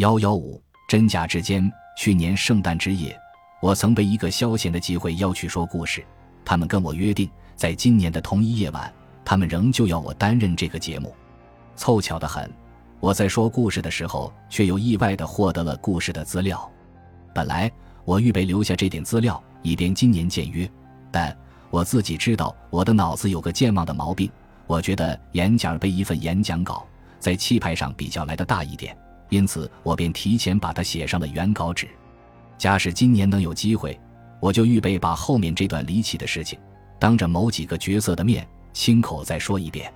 幺幺五，真假之间。去年圣诞之夜，我曾被一个消闲的机会邀去说故事。他们跟我约定，在今年的同一夜晚，他们仍旧要我担任这个节目。凑巧得很，我在说故事的时候，却又意外地获得了故事的资料。本来我预备留下这点资料，以便今年见约，但我自己知道我的脑子有个健忘的毛病。我觉得演讲被一份演讲稿在气派上比较来的大一点。因此，我便提前把它写上了原稿纸。假使今年能有机会，我就预备把后面这段离奇的事情，当着某几个角色的面，亲口再说一遍。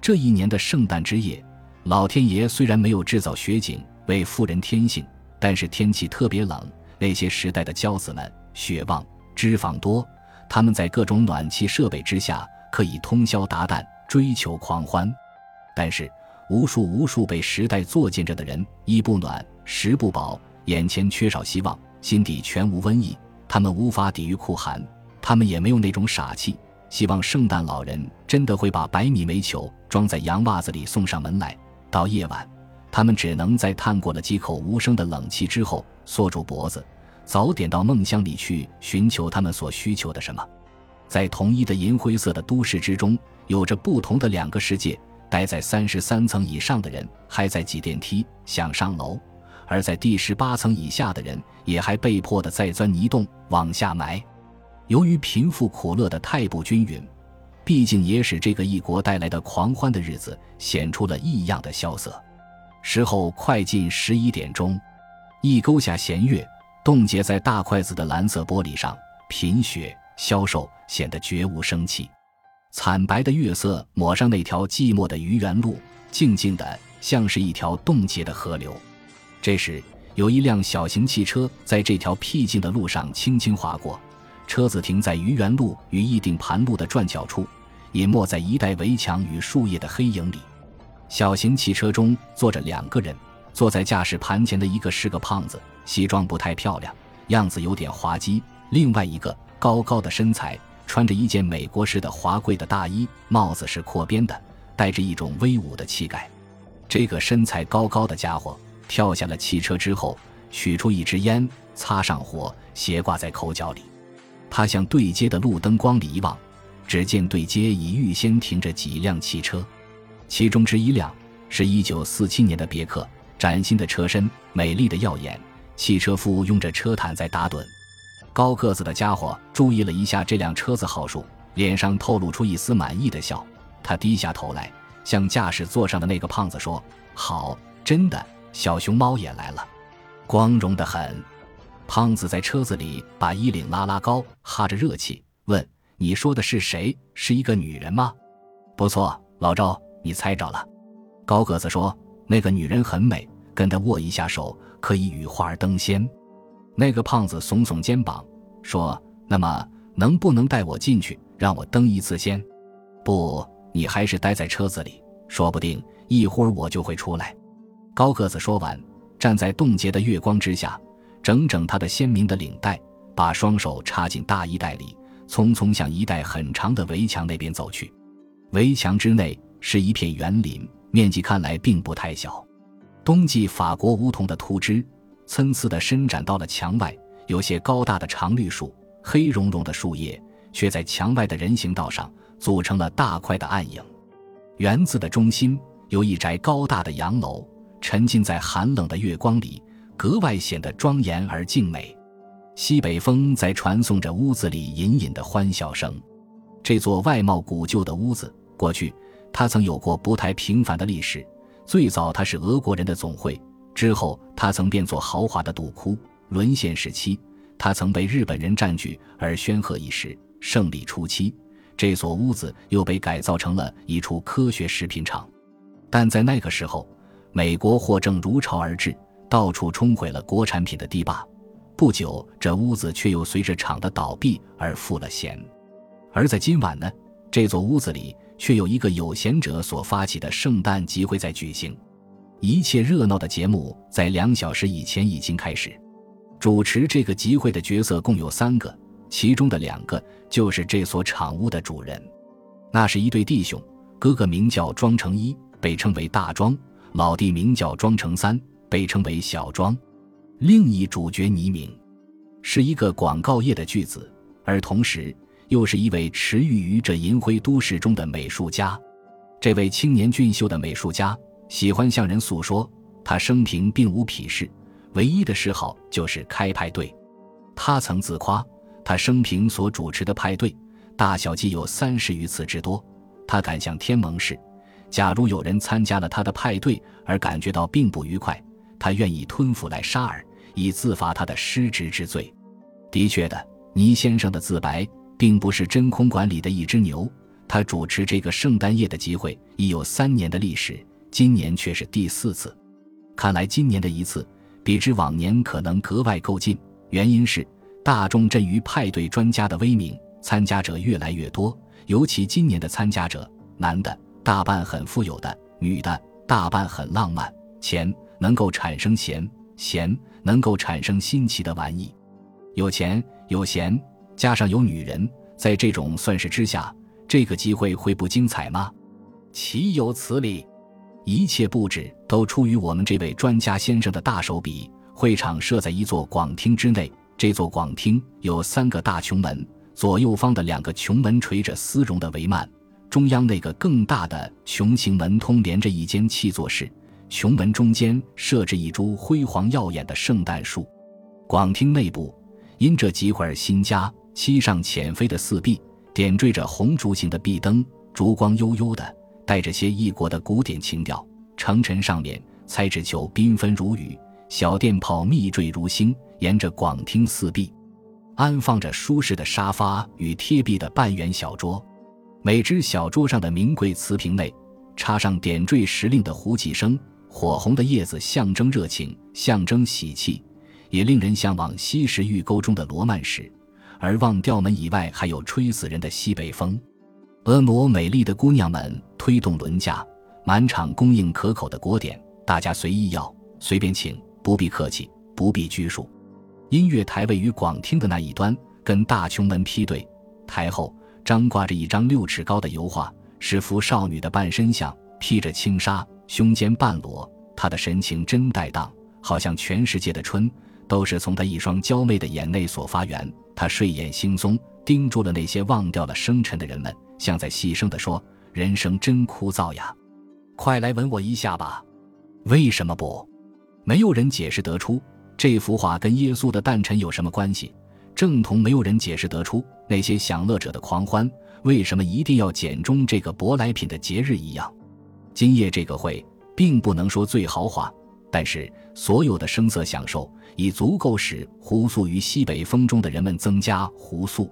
这一年的圣诞之夜，老天爷虽然没有制造雪景为富人天性，但是天气特别冷。那些时代的骄子们，血旺，脂肪多，他们在各种暖气设备之下，可以通宵达旦追求狂欢。但是，无数无数被时代作践着的人，衣不暖，食不饱，眼前缺少希望，心底全无瘟疫。他们无法抵御酷寒，他们也没有那种傻气，希望圣诞老人真的会把百米煤球装在洋袜子里送上门来。到夜晚，他们只能在叹过了几口无声的冷气之后，缩住脖子，早点到梦乡里去寻求他们所需求的什么。在同一的银灰色的都市之中，有着不同的两个世界。待在三十三层以上的人还在挤电梯想上楼，而在第十八层以下的人也还被迫的在钻泥洞往下埋。由于贫富苦乐的太不均匀，毕竟也使这个异国带来的狂欢的日子显出了异样的萧瑟。时候快近十一点钟，一勾下弦月，冻结在大筷子的蓝色玻璃上，贫血消瘦，显得绝无生气。惨白的月色抹上那条寂寞的愚园路，静静的像是一条冻结的河流。这时，有一辆小型汽车在这条僻静的路上轻轻划过，车子停在愚园路与一顶盘路的转角处，隐没在一带围墙与树叶的黑影里。小型汽车中坐着两个人，坐在驾驶盘前的一个是个胖子，西装不太漂亮，样子有点滑稽；另外一个高高的身材。穿着一件美国式的华贵的大衣，帽子是阔边的，带着一种威武的气概。这个身材高高的家伙跳下了汽车之后，取出一支烟，擦上火，斜挂在口角里。他向对街的路灯光里一望，只见对街已预先停着几辆汽车，其中之一辆是一九四七年的别克，崭新的车身，美丽的耀眼，汽车夫用着车毯在打盹。高个子的家伙注意了一下这辆车子号数，脸上透露出一丝满意的笑。他低下头来，向驾驶座上的那个胖子说：“好，真的，小熊猫也来了，光荣的很。”胖子在车子里把衣领拉拉高，哈着热气，问：“你说的是谁？是一个女人吗？”“不错，老赵，你猜着了。”高个子说：“那个女人很美，跟她握一下手，可以羽化而登仙。”那个胖子耸耸肩膀，说：“那么能不能带我进去，让我登一次仙？不，你还是待在车子里，说不定一会儿我就会出来。”高个子说完，站在冻结的月光之下，整整他的鲜明的领带，把双手插进大衣袋里，匆匆向一带很长的围墙那边走去。围墙之内是一片园林，面积看来并不太小。冬季法国梧桐的秃枝。参差地伸展到了墙外，有些高大的常绿树，黑茸茸的树叶却在墙外的人行道上组成了大块的暗影。园子的中心有一宅高大的洋楼，沉浸在寒冷的月光里，格外显得庄严而静美。西北风在传送着屋子里隐隐的欢笑声。这座外貌古旧的屋子，过去它曾有过不太平凡的历史。最早，它是俄国人的总会。之后，他曾变作豪华的赌窟。沦陷时期，他曾被日本人占据而煊赫一时。胜利初期，这所屋子又被改造成了一处科学食品厂。但在那个时候，美国货正如潮而至，到处冲毁了国产品的堤坝。不久，这屋子却又随着厂的倒闭而复了闲。而在今晚呢，这座屋子里却有一个有闲者所发起的圣诞集会在举行。一切热闹的节目在两小时以前已经开始。主持这个集会的角色共有三个，其中的两个就是这所厂屋的主人。那是一对弟兄，哥哥名叫庄成一，被称为大庄；老弟名叫庄成三，被称为小庄。另一主角倪明，是一个广告业的巨子，而同时又是一位驰誉于这银灰都市中的美术家。这位青年俊秀的美术家喜欢向人诉说，他生平并无癖事，唯一的嗜好就是开派对。他曾自夸，他生平所主持的派对大小计有三十余次之多。他敢向天盟誓，假如有人参加了他的派对而感觉到并不愉快，他愿意吞斧来杀尔，以自罚他的失职之罪。的确的，倪先生的自白并不是真空管里的一只牛。他主持这个圣诞夜的机会已有三年的历史，今年却是第四次。看来今年的一次比之往年可能格外够劲。原因是大众振于派对专家的威名，参加者越来越多。尤其今年的参加者，男的大半很富有的，女的大半很浪漫。钱能够产生闲，闲能够产生新奇的玩意。有钱有闲，加上有女人，在这种算式之下。这个机会会不精彩吗？岂有此理！一切布置都出于我们这位专家先生的大手笔。会场设在一座广厅之内，这座广厅有三个大穹门，左右方的两个穹门垂着丝绒的帷幔，中央那个更大的穹形门通连着一间气座室，穹门中间设置一株辉煌耀眼的圣诞树。广厅内部因这几会儿新家漆上浅飞的四壁。点缀着红烛形的壁灯，烛光悠悠的，带着些异国的古典情调。城尘上面，彩纸球缤纷如雨，小电炮密缀如星。沿着广厅四壁，安放着舒适的沙发与贴壁的半圆小桌。每只小桌上的名贵瓷瓶内，插上点缀时令的胡骑声。火红的叶子象征热情，象征喜气，也令人向往西石玉沟中的罗曼史。而望吊门以外，还有吹死人的西北风。婀娜美丽的姑娘们推动轮架，满场供应可口的果点，大家随意要，随便请，不必客气，不必拘束。音乐台位于广厅的那一端，跟大穹门批对。台后张挂着一张六尺高的油画，是幅少女的半身像，披着轻纱，胸间半裸，她的神情真带荡，好像全世界的春都是从她一双娇媚的眼内所发源。他睡眼惺忪，盯住了那些忘掉了生辰的人们，像在细声地说：“人生真枯燥呀，快来吻我一下吧。”为什么不？没有人解释得出这幅画跟耶稣的诞辰有什么关系，正同没有人解释得出那些享乐者的狂欢为什么一定要简中这个舶来品的节日一样。今夜这个会并不能说最豪华。但是，所有的声色享受已足够使胡宿于西北风中的人们增加胡宿。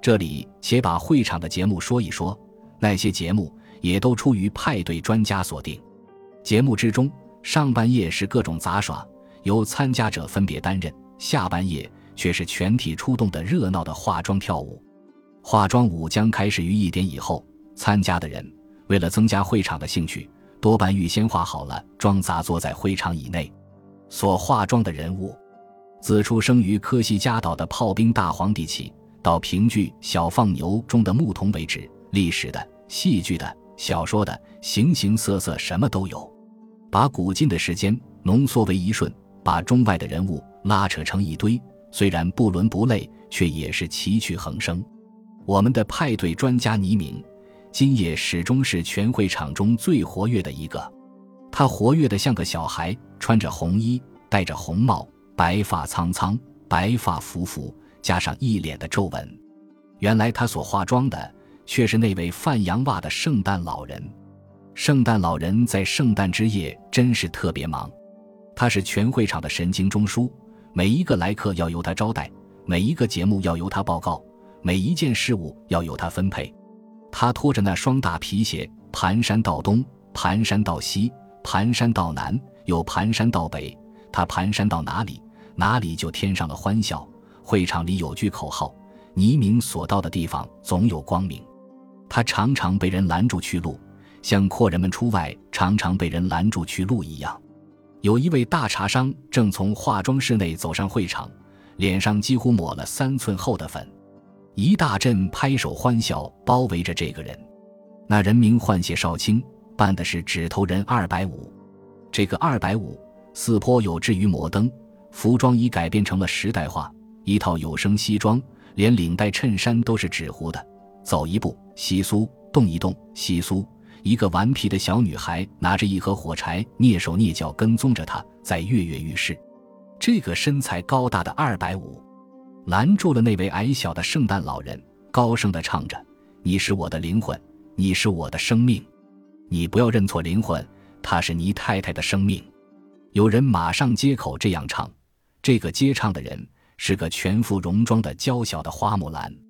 这里且把会场的节目说一说，那些节目也都出于派对专家所定。节目之中，上半夜是各种杂耍，由参加者分别担任；下半夜却是全体出动的热闹的化妆跳舞。化妆舞将开始于一点以后，参加的人为了增加会场的兴趣。多半预先化好了妆，杂坐在会场以内。所化妆的人物，自出生于科西嘉岛的炮兵大皇帝起，到评剧《小放牛》中的牧童为止，历史的、戏剧的、小说的，形形色色，什么都有。把古今的时间浓缩为一瞬，把中外的人物拉扯成一堆，虽然不伦不类，却也是奇趣横生。我们的派对专家倪明。今夜始终是全会场中最活跃的一个，他活跃的像个小孩，穿着红衣，戴着红帽，白发苍苍，白发浮浮，加上一脸的皱纹。原来他所化妆的却是那位范洋袜的圣诞老人。圣诞老人在圣诞之夜真是特别忙，他是全会场的神经中枢，每一个来客要由他招待，每一个节目要由他报告，每一件事物要由他分配。他拖着那双大皮鞋，蹒跚到东，蹒跚到西，蹒跚到南，又蹒跚到北。他蹒跚到哪里，哪里就添上了欢笑。会场里有句口号：“黎明所到的地方，总有光明。”他常常被人拦住去路，像阔人们出外常常被人拦住去路一样。有一位大茶商正从化妆室内走上会场，脸上几乎抹了三寸厚的粉。一大阵拍手欢笑包围着这个人，那人名唤谢少卿，扮的是指头人二百五。这个二百五似颇有志于摩登，服装已改变成了时代化，一套有声西装，连领带衬衫都是纸糊的。走一步，稀疏；动一动，稀疏。一个顽皮的小女孩拿着一盒火柴，蹑手蹑脚跟踪着他，在跃跃欲试。这个身材高大的二百五，拦住了那位矮小的圣诞老人，高声地唱着：“你是我的灵魂，你是我的生命，你不要认错灵魂，他是你太太的生命。”有人马上接口这样唱。这个接唱的人是个全副戎装的娇小的花木兰。